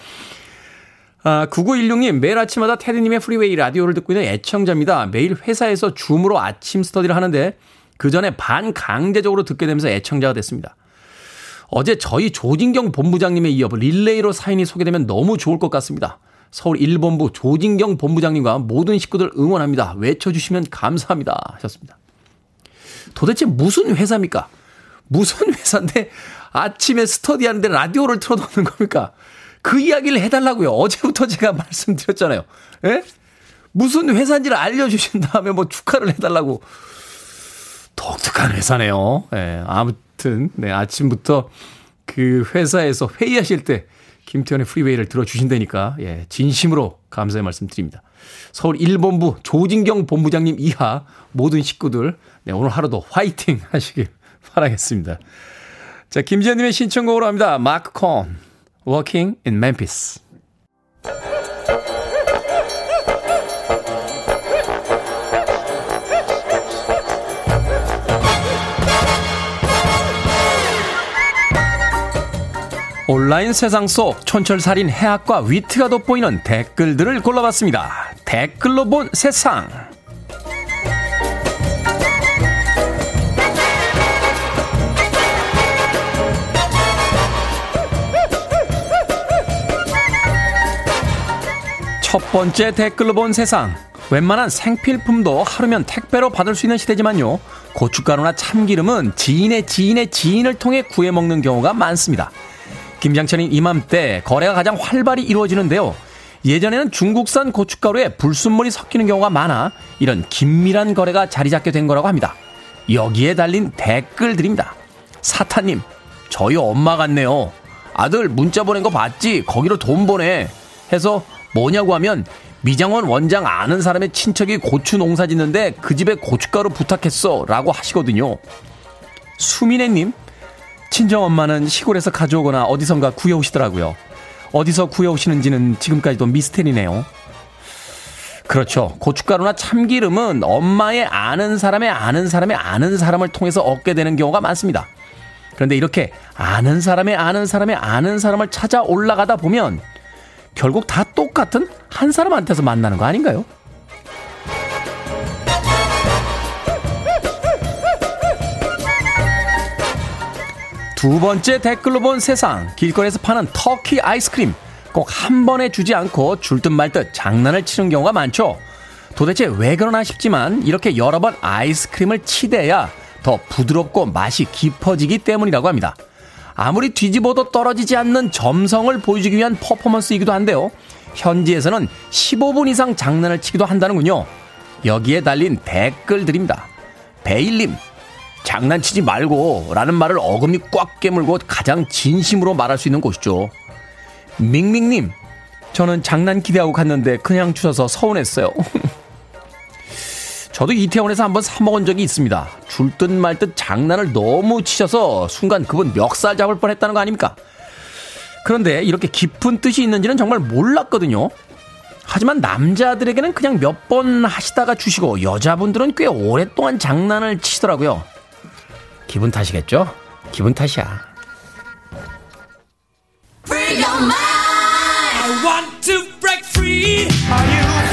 S1: 아, 9916님, 매일 아침마다 테디님의 프리웨이 라디오를 듣고 있는 애청자입니다. 매일 회사에서 줌으로 아침 스터디를 하는데, 그 전에 반강제적으로 듣게 되면서 애청자가 됐습니다. 어제 저희 조진경 본부장님에 이어 릴레이로 사연이 소개되면 너무 좋을 것 같습니다. 서울 1본부 조진경 본부장님과 모든 식구들 응원합니다. 외쳐주시면 감사합니다. 하셨습니다. 도대체 무슨 회사입니까? 무슨 회사인데 아침에 스터디 하는데 라디오를 틀어놓는 겁니까? 그 이야기를 해달라고요. 어제부터 제가 말씀드렸잖아요. 예? 무슨 회사인지를 알려주신 다음에 뭐 축하를 해달라고. 독특한 회사네요. 예, 아무튼, 네, 아침부터 그 회사에서 회의하실 때 김태현의 프리웨이를 들어주신다니까, 예, 진심으로 감사의 말씀 드립니다. 서울 1본부 조진경 본부장님 이하 모든 식구들, 네, 오늘 하루도 화이팅 하시길 바라겠습니다. 자, 김지현님의 신청곡으로 합니다. 마크 콘, Working in Memphis. 온라인 세상 속 촌철살인 해학과 위트가 돋보이는 댓글들을 골라봤습니다. 댓글로 본 세상. 첫 번째 댓글로 본 세상. 웬만한 생필품도 하루면 택배로 받을 수 있는 시대지만요. 고춧가루나 참기름은 지인의 지인의 지인을 통해 구해 먹는 경우가 많습니다. 김장철인 이맘때 거래가 가장 활발히 이루어지는데요. 예전에는 중국산 고춧가루에 불순물이 섞이는 경우가 많아 이런 긴밀한 거래가 자리 잡게 된 거라고 합니다. 여기에 달린 댓글들입니다. 사타님, 저희 엄마 같네요. 아들 문자 보낸 거 봤지? 거기로 돈 보내. 해서 뭐냐고 하면 미장원 원장 아는 사람의 친척이 고추 농사 짓는데 그 집에 고춧가루 부탁했어. 라고 하시거든요. 수민혜님, 친정엄마는 시골에서 가져오거나 어디선가 구해오시더라고요. 어디서 구해오시는지는 지금까지도 미스테리네요. 그렇죠. 고춧가루나 참기름은 엄마의 아는 사람의 아는 사람의 아는 사람을 통해서 얻게 되는 경우가 많습니다. 그런데 이렇게 아는 사람의 아는 사람의 아는 사람을 찾아 올라가다 보면 결국 다 똑같은 한 사람한테서 만나는 거 아닌가요? 두 번째 댓글로 본 세상. 길거리에서 파는 터키 아이스크림. 꼭 한 번에 주지 않고 줄 듯 말 듯 장난을 치는 경우가 많죠. 도대체 왜 그러나 싶지만 이렇게 여러 번 아이스크림을 치대야 더 부드럽고 맛이 깊어지기 때문이라고 합니다. 아무리 뒤집어도 떨어지지 않는 점성을 보여주기 위한 퍼포먼스이기도 한데요. 현지에서는 15분 이상 장난을 치기도 한다는군요. 여기에 달린 댓글들입니다. 베일님, 장난치지 말고 라는 말을 어금니 꽉 깨물고 가장 진심으로 말할 수 있는 곳이죠. 밍밍님, 저는 장난 기대하고 갔는데 그냥 주셔서 서운했어요. 저도 이태원에서 한번 사먹은 적이 있습니다. 줄 듯 말 듯 장난을 너무 치셔서 순간 그분 멱살 잡을 뻔 했다는 거 아닙니까? 그런데 이렇게 깊은 뜻이 있는지는 정말 몰랐거든요. 하지만 남자들에게는 그냥 몇 번 하시다가 주시고 여자분들은 꽤 오랫동안 장난을 치시더라고요. 기분 탓이겠죠? 기분 탓이야.
S8: I want to break free. Are you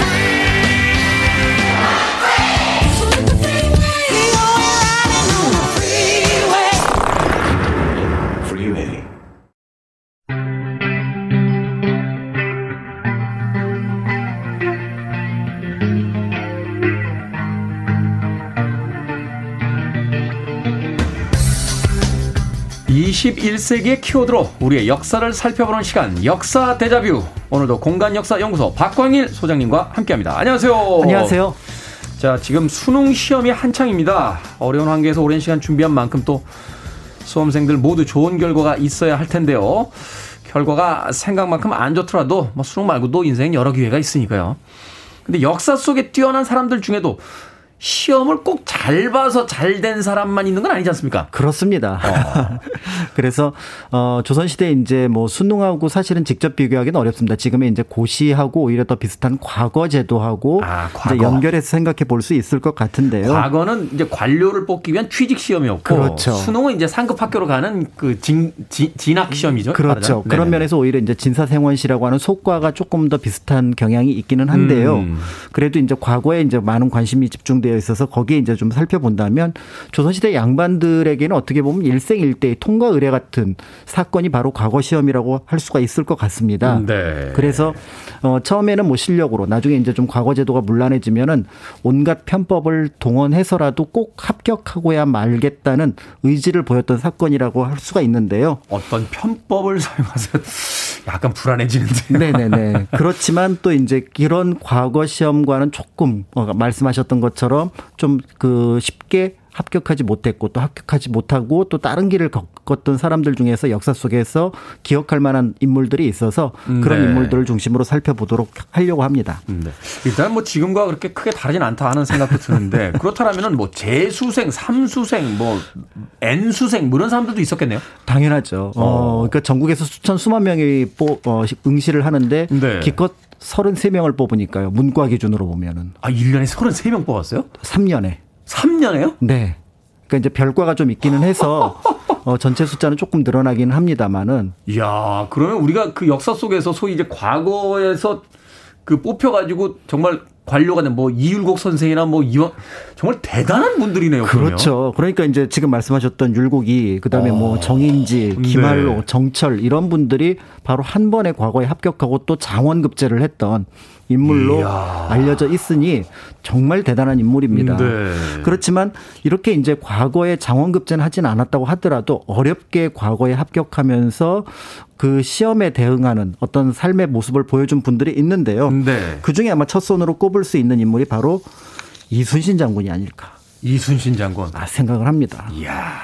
S1: 21세기의 키워드로 우리의 역사를 살펴보는 시간 역사 대자뷰 오늘도 공간 역사 연구소 박광일 소장님과 함께합니다. 안녕하세요.
S9: 안녕하세요.
S1: 자 지금 수능 시험이 한창입니다. 어려운 환경에서 오랜 시간 준비한 만큼 또 수험생들 모두 좋은 결과가 있어야 할 텐데요. 결과가 생각만큼 안 좋더라도 뭐 수능 말고도 인생 여러 기회가 있으니까요. 근데 역사 속에 뛰어난 사람들 중에도 시험을 꼭 잘 봐서 잘 된 사람만 있는 건 아니지 않습니까?
S9: 그렇습니다. 그래서 어 조선 시대 이제 뭐 수능하고 사실은 직접 비교하기는 어렵습니다. 지금의 이제 고시하고 오히려 더 비슷한 과거 제도하고
S1: 아,
S9: 이제
S1: 과거.
S9: 연결해서 생각해 볼 수 있을 것 같은데요.
S1: 과거는 이제 관료를 뽑기 위한 취직 시험이었고
S9: 그렇죠.
S1: 수능은 이제 상급 학교로 가는 그 진, 진, 진 학 시험이죠.
S9: 그렇죠.
S1: 말하자면.
S9: 그런
S1: 네네.
S9: 면에서 오히려 이제 진사생원시라고 하는 속과가 조금 더 비슷한 경향이 있기는 한데요.
S1: 음.
S9: 그래도 이제 과거에 이제 많은 관심이 집중되어 있어서 거기에 이제 좀 살펴본다면 조선시대 양반들에게는 어떻게 보면 일생일대의 통과 의례 같은 사건이 바로 과거 시험이라고 할 수가 있을 것 같습니다.
S1: 네.
S9: 그래서 어 처음에는 뭐 실력으로 나중에 이제 좀 과거 제도가 문란해지면은 온갖 편법을 동원해서라도 꼭 합격하고야 말겠다는 의지를 보였던 사건이라고 할 수가 있는데요.
S1: 어떤 편법을 사용해서 약간 불안해지는데.
S9: 네네네. 그렇지만 또 이제 이런 과거 시험과는 조금 어, 말씀하셨던 것처럼 좀 그 쉽게 합격하지 못했고 또 합격하지 못하고 또 다른 길을 겪었던 사람들 중에서 역사 속에서 기억할 만한 인물들이 있어서 그런
S1: 네.
S9: 인물들을 중심으로 살펴보도록 하려고 합니다.
S1: 네. 일단 뭐 지금과 그렇게 크게 다르진 않다 하는 생각도 드는데 그렇다면은 뭐 재수생, 삼수생, 뭐 N수생 뭐 이런 사람들도 있었겠네요.
S9: 당연하죠. 어, 그러니까 전국에서 수천 수만 명이 뽀, 어, 응시를 하는데
S1: 네.
S9: 기껏 33명을 뽑으니까요. 문과 기준으로 보면은
S1: 아, 1년에 33명 뽑았어요?
S9: 3년에.
S1: 3년에요?
S9: 네. 그러니까 이제 별과가 좀 있기는 해서 어, 전체 숫자는 조금 늘어나기는 합니다만은
S1: 이야, 그러면 우리가 그 역사 속에서 소위 이제 과거에서 그 뽑혀가지고 정말 관료가 된뭐 이율곡 선생이나 뭐 이원 정말 대단한 분들이네요. 그러면.
S9: 그렇죠. 그러니까 이제 지금 말씀하셨던 율곡이 그다음에 뭐 정인지, 김할로,
S1: 네.
S9: 정철 이런 분들이 바로 한 번에 과거에 합격하고 또 장원급제를 했던 인물로
S1: 이야.
S9: 알려져 있으니 정말 대단한 인물입니다.
S1: 네.
S9: 그렇지만 이렇게 이제 과거에 장원급제는 하진 않았다고 하더라도 어렵게 과거에 합격하면서 그 시험에 대응하는 어떤 삶의 모습을 보여준 분들이 있는데요.
S1: 네.
S9: 그 중에 아마 첫 손으로 꼽을 수 있는 인물이 바로 이순신 장군이 아닐까
S1: 이순신 장군.
S9: 아, 생각을 합니다.
S1: 이야,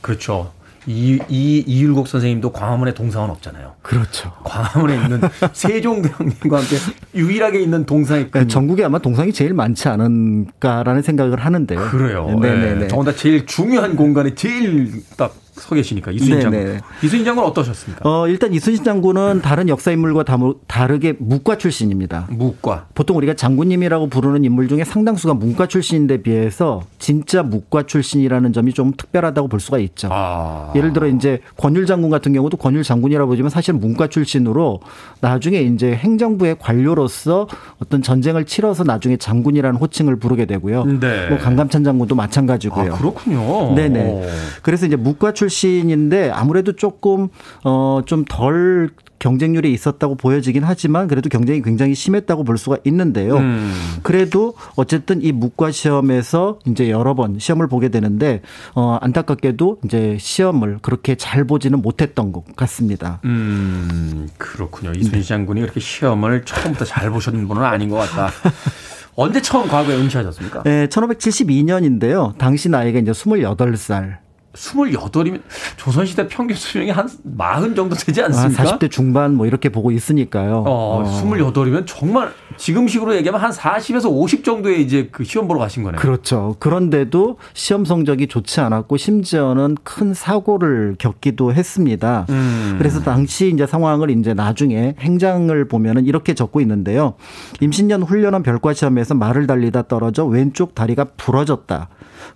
S1: 그렇죠. 이, 이, 이율곡 선생님도 광화문에 동상은 없잖아요.
S9: 그렇죠.
S1: 광화문에 있는 세종대왕님과 함께 유일하게 있는 동상이 그
S9: 네, 전국에 아마 동상이 제일 많지 않을까라는 생각을 하는데요.
S1: 그래요.
S9: 네네네.
S1: 네. 더군다나 제일 중요한 공간에 제일 딱 서 계시니까 이순신 장군.
S9: 네네.
S1: 이순신 장군 어떠셨습니까?
S9: 어, 일단 이순신 장군은 다른 역사 인물과 다르게 무과 출신입니다.
S1: 무과.
S9: 보통 우리가 장군님이라고 부르는 인물 중에 상당수가 문과 출신인데 비해서 진짜 무과 출신이라는 점이 좀 특별하다고 볼 수가 있죠.
S1: 아.
S9: 예를 들어 이제 권율 장군 같은 경우도 권율 장군이라고 보지만 사실 문과 출신으로 나중에 이제 행정부의 관료로서 어떤 전쟁을 치러서 나중에 장군이라는 호칭을 부르게 되고요.
S1: 네.
S9: 뭐 강감찬 장군도 마찬가지고요.
S1: 아, 그렇군요.
S9: 네네.
S1: 오.
S9: 그래서 이제 무과 출 신인데 아무래도 조금 어좀 덜 경쟁률이 있었다고 보여지긴 하지만 그래도 경쟁이 굉장히 심했다고 볼 수가 있는데요.
S1: 음.
S9: 그래도 어쨌든 이 무과 시험에서 이제 여러 번 시험을 보게 되는데 어 안타깝게도 이제 시험을 그렇게 잘 보지는 못했던 것 같습니다.
S1: 음, 그렇군요. 이순신 장군이 그렇게 시험을 처음부터 잘 보셨는 분은 아닌 것 같다. 언제 처음 과거에 응시하셨습니까?
S9: 네, 1572년인데요. 당시 나이가 이제 28살.
S1: 28이면 조선시대 평균 수명이 한 40 정도 되지
S9: 아,
S1: 않습니까?
S9: 40대 중반 뭐 이렇게 보고 있으니까요.
S1: 어, 28이면 정말 지금식으로 얘기하면 한 40에서 50 정도의 이제 그 시험 보러 가신 거네요.
S9: 그렇죠. 그런데도 시험 성적이 좋지 않았고 심지어는 큰 사고를 겪기도 했습니다.
S1: 음.
S9: 그래서 당시 이제 상황을 이제 나중에 행장을 보면은 이렇게 적고 있는데요. 임신년 훈련원 별과 시험에서 말을 달리다 떨어져 왼쪽 다리가 부러졌다.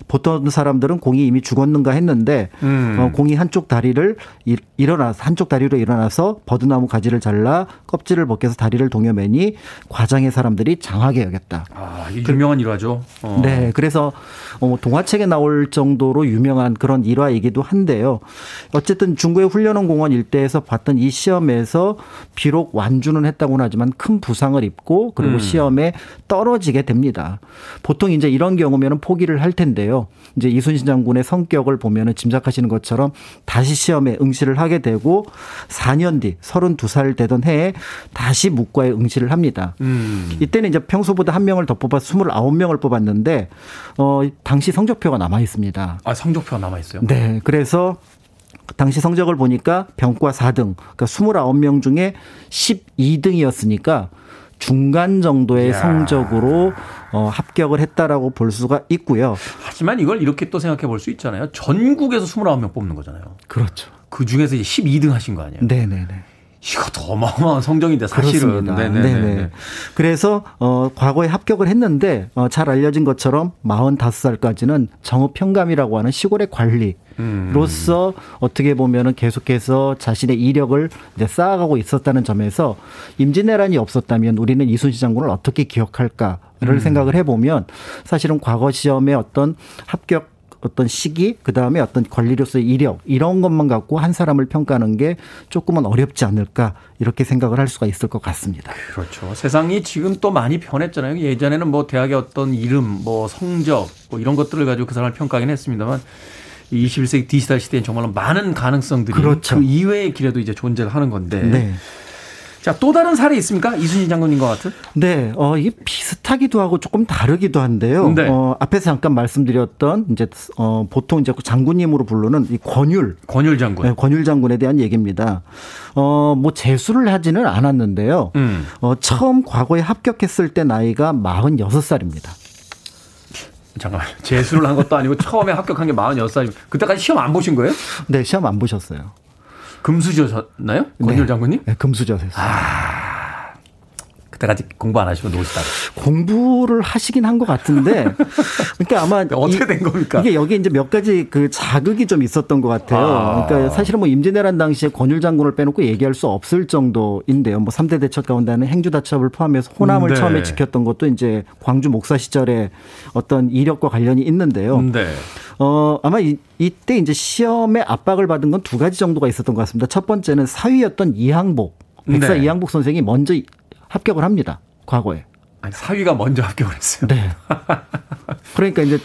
S9: 보통 사람들은 공이 이미 죽었는가 했는데
S1: 음.
S9: 어, 공이 한쪽 다리를 일, 일어나서 한쪽 다리로 일어나서 버드나무 가지를 잘라 껍질을 벗겨서 다리를 동여매니 과장의 사람들이 장하게 여겼다.
S1: 아, 유명한 일화죠. 어.
S9: 네, 그래서 어, 동화책에 나올 정도로 유명한 그런 일화이기도 한데요. 어쨌든 중국의 훈련원 공원 일대에서 봤던 이 시험에서 비록 완주는 했다고는 하지만 큰 부상을 입고 그리고
S1: 음.
S9: 시험에 떨어지게 됩니다. 보통 이제 이런 경우면은 포기를 할 텐데 요. 이제 이순신 장군의 성격을 보면은 짐작하시는 것처럼 다시 시험에 응시를 하게 되고 4년 뒤 32살 되던 해에 다시 묵과에 응시를 합니다.
S1: 음.
S9: 이때는 이제 평소보다 한 명을 더 뽑아서 29명을 뽑았는데 어 당시 성적표가 남아 있습니다.
S1: 아, 성적표가 남아 있어요.
S9: 네. 그래서 당시 성적을 보니까 병과 4등, 그러니까 29명 중에 12등이었으니까 중간 정도의
S1: 이야.
S9: 성적으로 어, 합격을 했다라고 볼 수가 있고요.
S1: 하지만 이걸 이렇게 또 생각해 볼 수 있잖아요. 전국에서 29명 뽑는 거잖아요.
S9: 그렇죠.
S1: 그 중에서 이제 12등 하신 거 아니에요?
S9: 네네네.
S1: 이것도 어마어마한 성적인데 사실은. 네네네.
S9: 네네. 그래서 어 과거에 합격을 했는데 어, 잘 알려진 것처럼 45살까지는 정읍 평감이라고 하는 시골의 관리 로서 어떻게 보면은 계속해서 자신의 이력을 이제 쌓아가고 있었다는 점에서 임진왜란이 없었다면 우리는 이순신 장군을 어떻게 기억할까를 생각을 해보면 사실은 과거 시험의 어떤 합격 어떤 시기, 그 다음에 어떤 관리로서의 이력, 이런 것만 갖고 한 사람을 평가하는 게 조금은 어렵지 않을까, 이렇게 생각을 할 수가 있을 것 같습니다.
S1: 그렇죠. 세상이 지금 또 많이 변했잖아요. 예전에는 뭐 대학의 어떤 이름, 뭐 성적, 뭐 이런 것들을 가지고 그 사람을 평가하긴 했습니다만 이 21세기 디지털 시대엔 정말로 많은 가능성들이
S9: 그렇죠.
S1: 그 이외의 길에도 이제 존재를 하는 건데.
S9: 네.
S1: 자, 또 다른 사례 있습니까? 이순신 장군인 것 같은?
S9: 네, 어, 이게 비슷하기도 하고 조금 다르기도 한데요.
S1: 네.
S9: 어, 앞에서 잠깐 말씀드렸던 이제 어, 보통 이제 장군님으로 부르는 이 권율,
S1: 권율 장군.
S9: 네, 권율 장군에 대한 얘기입니다. 어, 뭐 재수를 하지는 않았는데요.
S1: 음.
S9: 어, 처음 과거에 합격했을 때 나이가 46살입니다.
S1: 잠깐만. 재수를 한 것도 아니고 처음에 합격한 게 46살이면 그때까지 시험 안 보신 거예요?
S9: 네, 시험 안 보셨어요.
S1: 금수저셨나요? 권율
S9: 네.
S1: 장군님?
S9: 네, 금수저였어요.
S1: 그때까지 공부 안 하시고 노시다가.
S9: 공부를 하시긴 한 것 같은데, 그러니까 아마
S1: 어떻게
S9: 이-
S1: 된 겁니까?
S9: 이게 여기 이제 몇 가지 그 자극이 좀 있었던 것 같아요.
S1: 아.
S9: 그러니까 사실은 뭐 임진왜란 당시에 권율 장군을 빼놓고 얘기할 수 없을 정도인데요. 뭐 3대 대첩 가운데 하는 행주 다첩을 포함해서 호남을
S1: 네.
S9: 처음에 지켰던 것도 이제 광주 목사 시절에 어떤 이력과 관련이 있는데요.
S1: 네.
S9: 어, 아마 이, 이때 이제 시험에 압박을 받은 건 두 가지 정도가 있었던 것 같습니다. 첫 번째는 사위였던 이항복, 백사
S1: 네.
S9: 이항복 선생이 먼저 합격을 합니다. 과거에.
S1: 아니, 사위가 먼저 합격을 했어요.
S9: 네. 그러니까 이제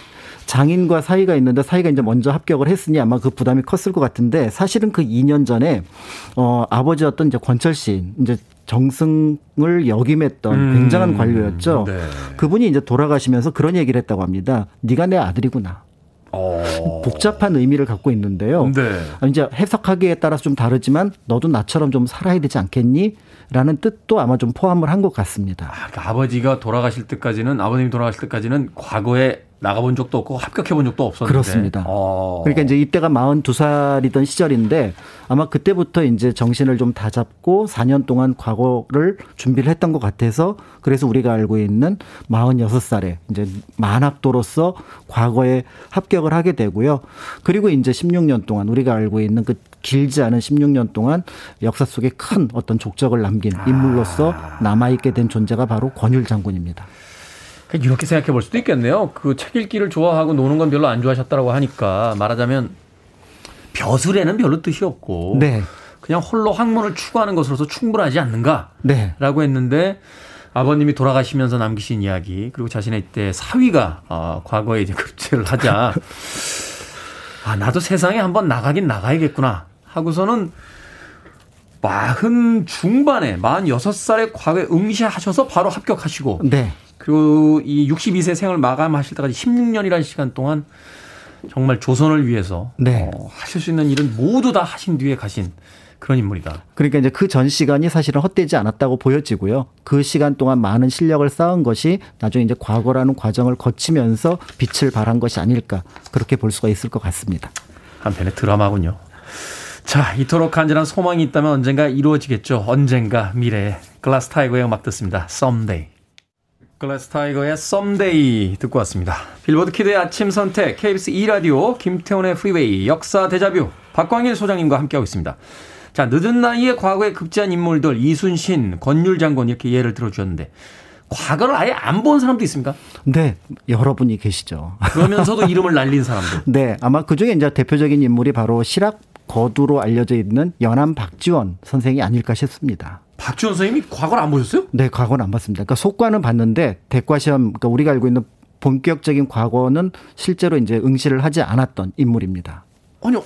S9: 장인과 사이가 있는데 사이가 이제 먼저 합격을 했으니 아마 그 부담이 컸을 것 같은데 사실은 그 2년 전에 어 아버지였던 이제 권철 씨 이제 정승을 역임했던
S1: 음.
S9: 굉장한 관료였죠.
S1: 네.
S9: 그분이 이제 돌아가시면서 그런 얘기를 했다고 합니다. 네가 내 아들이구나.
S1: 어.
S9: 복잡한 의미를 갖고 있는데요.
S1: 네.
S9: 이제 해석하기에 따라서 좀 다르지만 너도 나처럼 좀 살아야 되지 않겠니? 라는 뜻도 아마 좀 포함을 한 것 같습니다.
S1: 아, 그러니까 아버지가 돌아가실 때까지는 아버님이 돌아가실 때까지는 과거에 나가본 적도 없고 합격해 본 적도 없었는데.
S9: 그렇습니다.
S1: 어.
S9: 그러니까 이제 이때가 42살이던 시절인데 아마 그때부터 이제 정신을 좀 다잡고 4년 동안 과거를 준비를 했던 것 같아서 그래서 우리가 알고 있는 46살에 이제 만학도로서 과거에 합격을 하게 되고요. 그리고 이제 16년 동안 우리가 알고 있는 그 길지 않은 16년 동안 역사 속에 큰 어떤 족적을 남긴 인물로서 남아있게 된 존재가 바로 권율 장군입니다.
S1: 그러니까 이렇게 생각해 볼 수도 있겠네요. 그 책 읽기를 좋아하고 노는 건 별로 안 좋아하셨다라고 하니까 말하자면 벼슬에는 별로 뜻이 없고
S9: 네.
S1: 그냥 홀로 학문을 추구하는 것으로서 충분하지 않는가라고
S9: 네.
S1: 했는데 아버님이 돌아가시면서 남기신 이야기 그리고 자신의 때 사위가 어, 과거에 이제 급제를 하자 아 나도 세상에 한번 나가긴 나가야겠구나 하고서는 마흔 중반에 마흔 여섯 살에 과거에 응시하셔서 바로 합격하시고
S9: 네.
S1: 그리고 이 62세 생을 마감하실 때까지 16년이라는 시간 동안 정말 조선을 위해서
S9: 네.
S1: 어, 하실 수 있는 일은 모두 다 하신 뒤에 가신 그런 인물이다.
S9: 그러니까 이제 그 전 시간이 사실은 헛되지 않았다고 보여지고요. 그 시간 동안 많은 실력을 쌓은 것이 나중에 이제 과거라는 과정을 거치면서 빛을 발한 것이 아닐까 그렇게 볼 수가 있을 것 같습니다.
S1: 한편의 드라마군요. 자, 이토록 간절한 소망이 있다면 언젠가 이루어지겠죠. 언젠가 미래에 Glass Tiger의 음악 듣습니다. Someday. Glass Tiger의 Someday 듣고 왔습니다. 빌보드 키드의 아침 선택, KBS 2라디오, 김태훈의 프리웨이, 역사 데자뷰, 박광일 소장님과 함께하고 있습니다. 자, 늦은 나이에 과거에 급제한 인물들, 이순신, 권율 장군 이렇게 예를 들어주셨는데, 과거를 아예 안 본 사람도 있습니까?
S9: 네, 여러분이 계시죠.
S1: 그러면서도 이름을 날린 사람들.
S9: 네, 아마 그 중에 이제 대표적인 인물이 바로 실학 거두로 알려져 있는 연암 박지원 선생이 아닐까 싶습니다.
S1: 박지원 선생님이 과거를 안 보셨어요?
S9: 네, 과거는 안 봤습니다. 그러니까 속과는 봤는데 대과 시험, 그러니까 우리가 알고 있는 본격적인 과거는 실제로 이제 응시를 하지 않았던 인물입니다.
S1: 아니요.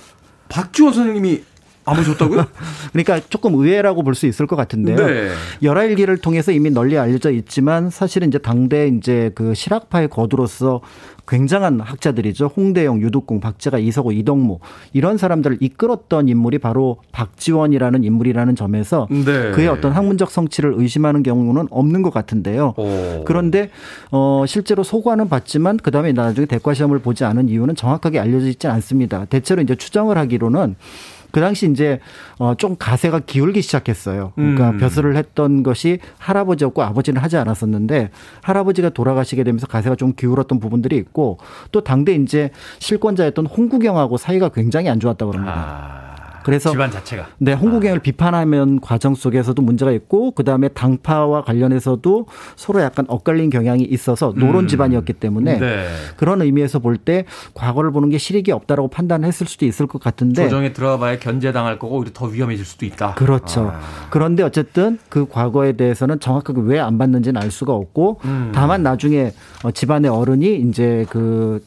S1: 박지원 선생님이 안 보셨다고요?
S9: 그러니까 조금 의외라고 볼 수 있을 것 같은데요.
S1: 네.
S9: 열화일기를 통해서 이미 널리 알려져 있지만 사실은 이제 당대 이제 그 실학파의 거두로서 굉장한 학자들이죠. 홍대영, 유득공, 박재가, 이석호, 이덕무 이런 사람들을 이끌었던 인물이 바로 박지원이라는 인물이라는 점에서
S1: 네.
S9: 그의 어떤 학문적 성취를 의심하는 경우는 없는 것 같은데요.
S1: 오.
S9: 그런데 어 실제로 소관은 봤지만 그 다음에 나중에 대과 시험을 보지 않은 이유는 정확하게 알려져 있지 않습니다. 대체로 이제 추정을 하기로는 그 당시 이제 어좀 가세가 기울기 시작했어요. 그러니까
S1: 음.
S9: 벼슬을 했던 것이 할아버지였고 아버지는 하지 않았었는데 할아버지가 돌아가시게 되면서 가세가 좀 기울었던 부분들이 있고 또 당대 이제 실권자였던 홍구경하고 사이가 굉장히 안 좋았다고 합니다.
S1: 아,
S9: 그래서
S1: 집안 자체가.
S9: 네, 홍구경을 비판하면 과정 속에서도 문제가 있고 그 다음에 당파와 관련해서도 서로 약간 엇갈린 경향이 있어서 노론
S1: 음.
S9: 집안이었기 때문에
S1: 네.
S9: 그런 의미에서 볼 때 과거를 보는 게 실익이 없다라고 판단했을 수도 있을 것 같은데
S1: 조정에 들어가봐야 견제당할 거고 오히려 더 위험해질 수도 있다.
S9: 그렇죠.
S1: 아.
S9: 그런데 어쨌든 그 과거에 대해서는 정확하게 왜 안 받는지는 알 수가 없고
S1: 음.
S9: 다만 나중에 어, 집안의 어른이 이제 그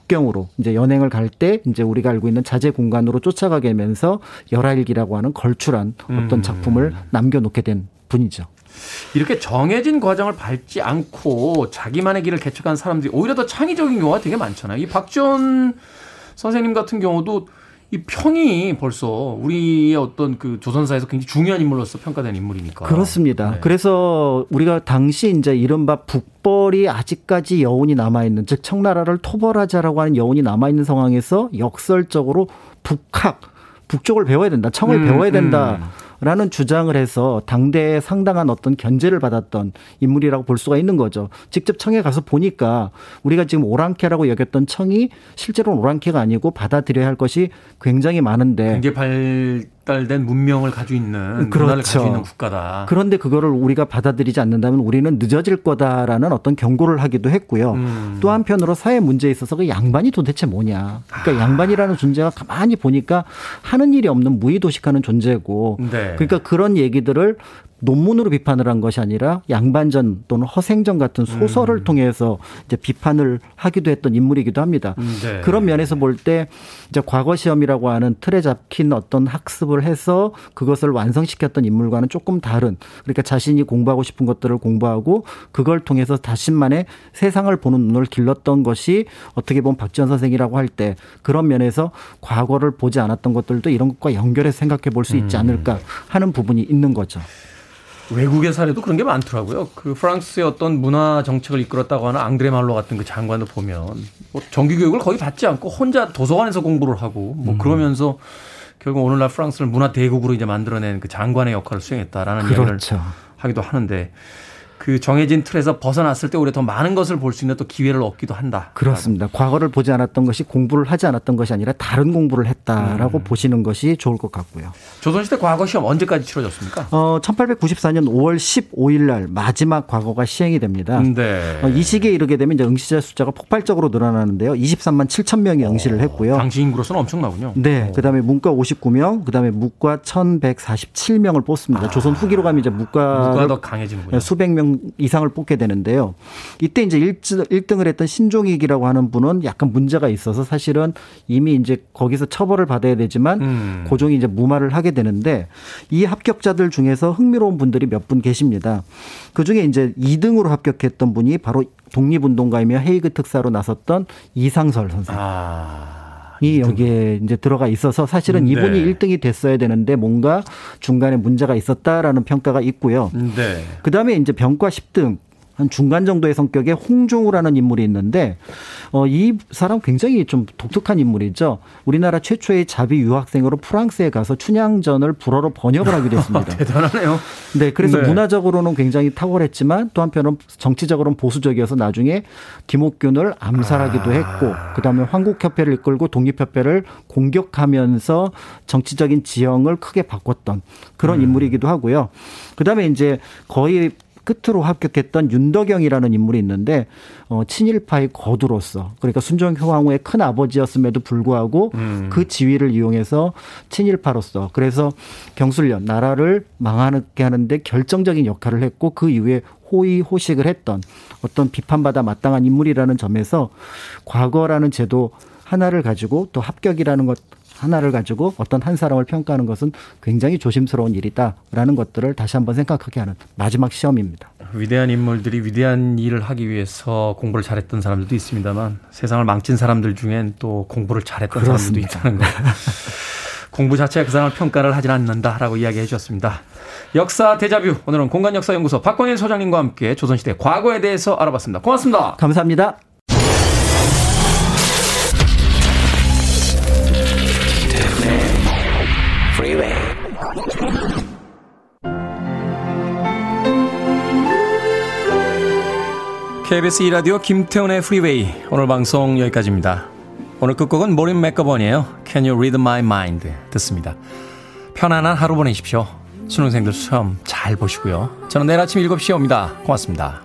S9: 북경으로 이제 연행을 갈 때 이제 우리가 알고 있는 자재 공간으로 쫓아가게 되면서 열하일기라고 하는 걸출한 어떤
S1: 음.
S9: 작품을 남겨놓게 된 분이죠.
S1: 이렇게 정해진 과정을 밟지 않고 자기만의 길을 개척한 사람들이 오히려 더 창의적인 경우가 되게 많잖아요. 이 박지원 선생님 같은 경우도 이 평이 벌써 우리의 어떤 그 조선사에서 굉장히 중요한 인물로서 평가된 인물이니까.
S9: 그렇습니다.
S1: 네.
S9: 그래서 우리가 당시 이제 이른바 북벌이 아직까지 여운이 남아있는, 즉 청나라를 토벌하자라고 하는 여운이 남아있는 상황에서 역설적으로 북학, 북쪽을 배워야 된다, 청을
S1: 음,
S9: 배워야 된다. 라는 주장을 해서 당대에 상당한 어떤 견제를 받았던 인물이라고 볼 수가 있는 거죠. 직접 청에 가서 보니까 우리가 지금 오랑캐라고 여겼던 청이 실제로는 오랑캐가 아니고 받아들여야 할 것이 굉장히 많은데
S1: 굉장히 발달된 문명을 가지고 있는 문화를
S9: 그렇죠.
S1: 가지고 있는 국가다.
S9: 그런데 그거를 우리가 받아들이지 않는다면 우리는 늦어질 거다라는 어떤 경고를 하기도 했고요.
S1: 음.
S9: 또 한편으로 사회 문제에 있어서 그 양반이 도대체 뭐냐. 그러니까 양반이라는 존재가 가만히 보니까 하는 일이 없는 무의도식하는 존재고.
S1: 네.
S9: 그러니까 그런 얘기들을 논문으로 비판을 한 것이 아니라 양반전 또는 허생전 같은
S1: 음.
S9: 소설을 통해서 이제 비판을 하기도 했던 인물이기도 합니다.
S1: 네.
S9: 그런 면에서 볼 때 이제 과거 시험이라고 하는 틀에 잡힌 어떤 학습을 해서 그것을 완성시켰던 인물과는 조금 다른 그러니까 자신이 공부하고 싶은 것들을 공부하고 그걸 통해서 자신만의 세상을 보는 눈을 길렀던 것이 어떻게 보면 박지원 선생이라고 할 때 그런 면에서 과거를 보지 않았던 것들도 이런 것과 연결해서 생각해 볼 수 있지 않을까 하는 부분이 있는 거죠.
S1: 외국의 사례도 그런 게 많더라고요. 그 프랑스의 어떤 문화 정책을 이끌었다고 하는 앙드레 말로 같은 그 장관을 보면 뭐 정규 교육을 거의 받지 않고 혼자 도서관에서 공부를 하고 뭐 그러면서 결국 오늘날 프랑스를 문화 대국으로 이제 만들어낸 그 장관의 역할을 수행했다라는 이야기를
S9: 그렇죠.
S1: 하기도 하는데 그 정해진 틀에서 벗어났을 때 오히려 더 많은 것을 볼 수 있는 또 기회를 얻기도 한다.
S9: 그렇습니다. 과거를 보지 않았던 것이 공부를 하지 않았던 것이 아니라 다른 공부를 했다라고 보시는 것이 좋을 것 같고요.
S1: 조선시대 과거 시험 언제까지 치러졌습니까?
S9: 어, 1894년 5월 15일 날 마지막 과거가 시행이 됩니다.
S1: 네.
S9: 어, 이 시기에 이르게 되면 이제 응시자 숫자가 폭발적으로 늘어나는데요. 23만 7천 명이 응시를 했고요.
S1: 당시 인구로서는 엄청나군요.
S9: 네. 그다음에 문과 59명, 그다음에 무과 1,147명을 뽑습니다. 조선 후기로 가면 이제 무과를
S1: 더 강해지는군요.
S9: 수백 명 이상을 뽑게 되는데요. 이때 이제 1등을 했던 신종익이라고 하는 분은 약간 문제가 있어서 사실은 이미 이제 거기서 처벌을 받아야 되지만
S1: 음.
S9: 고종이 이제 무마를 하게 되는데 이 합격자들 중에서 흥미로운 분들이 몇 분 계십니다. 그 중에 이제 2등으로 합격했던 분이 바로 독립운동가이며 헤이그 특사로 나섰던 이상설 선생.
S1: 아.
S9: 이 여기에 이제 들어가 있어서 사실은
S1: 네.
S9: 이분이 1등이 됐어야 되는데 뭔가 중간에 문제가 있었다라는 평가가 있고요.
S1: 네.
S9: 그 다음에 이제 병과 10등 한 중간 정도의 성격의 홍종우라는 인물이 있는데 어, 이 사람 굉장히 좀 독특한 인물이죠. 우리나라 최초의 자비 유학생으로 프랑스에 가서 춘향전을 불어로 번역을 하기도 했습니다.
S1: 대단하네요.
S9: 네, 그래서
S1: 네.
S9: 문화적으로는 굉장히 탁월했지만 또 한편으로는 정치적으로는 보수적이어서 나중에 김옥균을 암살하기도 했고 그다음에 황국협회를 이끌고 독립협회를 공격하면서 정치적인 지형을 크게 바꿨던 그런 인물이기도 하고요. 그다음에 이제 거의 끝으로 합격했던 윤덕영이라는 인물이 있는데 어, 친일파의 거두로서 그러니까 순종효왕후의 큰 아버지였음에도 불구하고 그 지위를 이용해서 친일파로서 그래서 경술련 나라를 망하게 하는데 결정적인 역할을 했고 그 이후에 호의 호식을 했던 어떤 비판받아 마땅한 인물이라는 점에서 과거라는 제도 하나를 가지고 또 합격이라는 것 하나를 가지고 어떤 한 사람을 평가하는 것은 굉장히 조심스러운 일이다라는 것들을 다시 한번 생각하게 하는 마지막 시험입니다.
S1: 위대한 인물들이 위대한 일을 하기 위해서 공부를 잘했던 사람들도 있습니다만 세상을 망친 사람들 중엔 또 공부를 잘했던
S9: 그렇습니다.
S1: 사람들도 있다는 거. 공부 자체가 그 사람을 평가를 하진 않는다라고 이야기해 주셨습니다. 역사 대자뷰 오늘은 공간역사연구소 박광일 소장님과 함께 조선시대 과거에 대해서 알아봤습니다. 고맙습니다.
S9: 감사합니다.
S1: KBS 2라디오 김태훈의 프리웨이 오늘 방송 여기까지입니다. 오늘 끝곡은 모린 맥거번이에요. Can you read my mind? 듣습니다. 편안한 하루 보내십시오. 수능생들 시험 잘 보시고요. 저는 내일 아침 7시에 옵니다. 고맙습니다.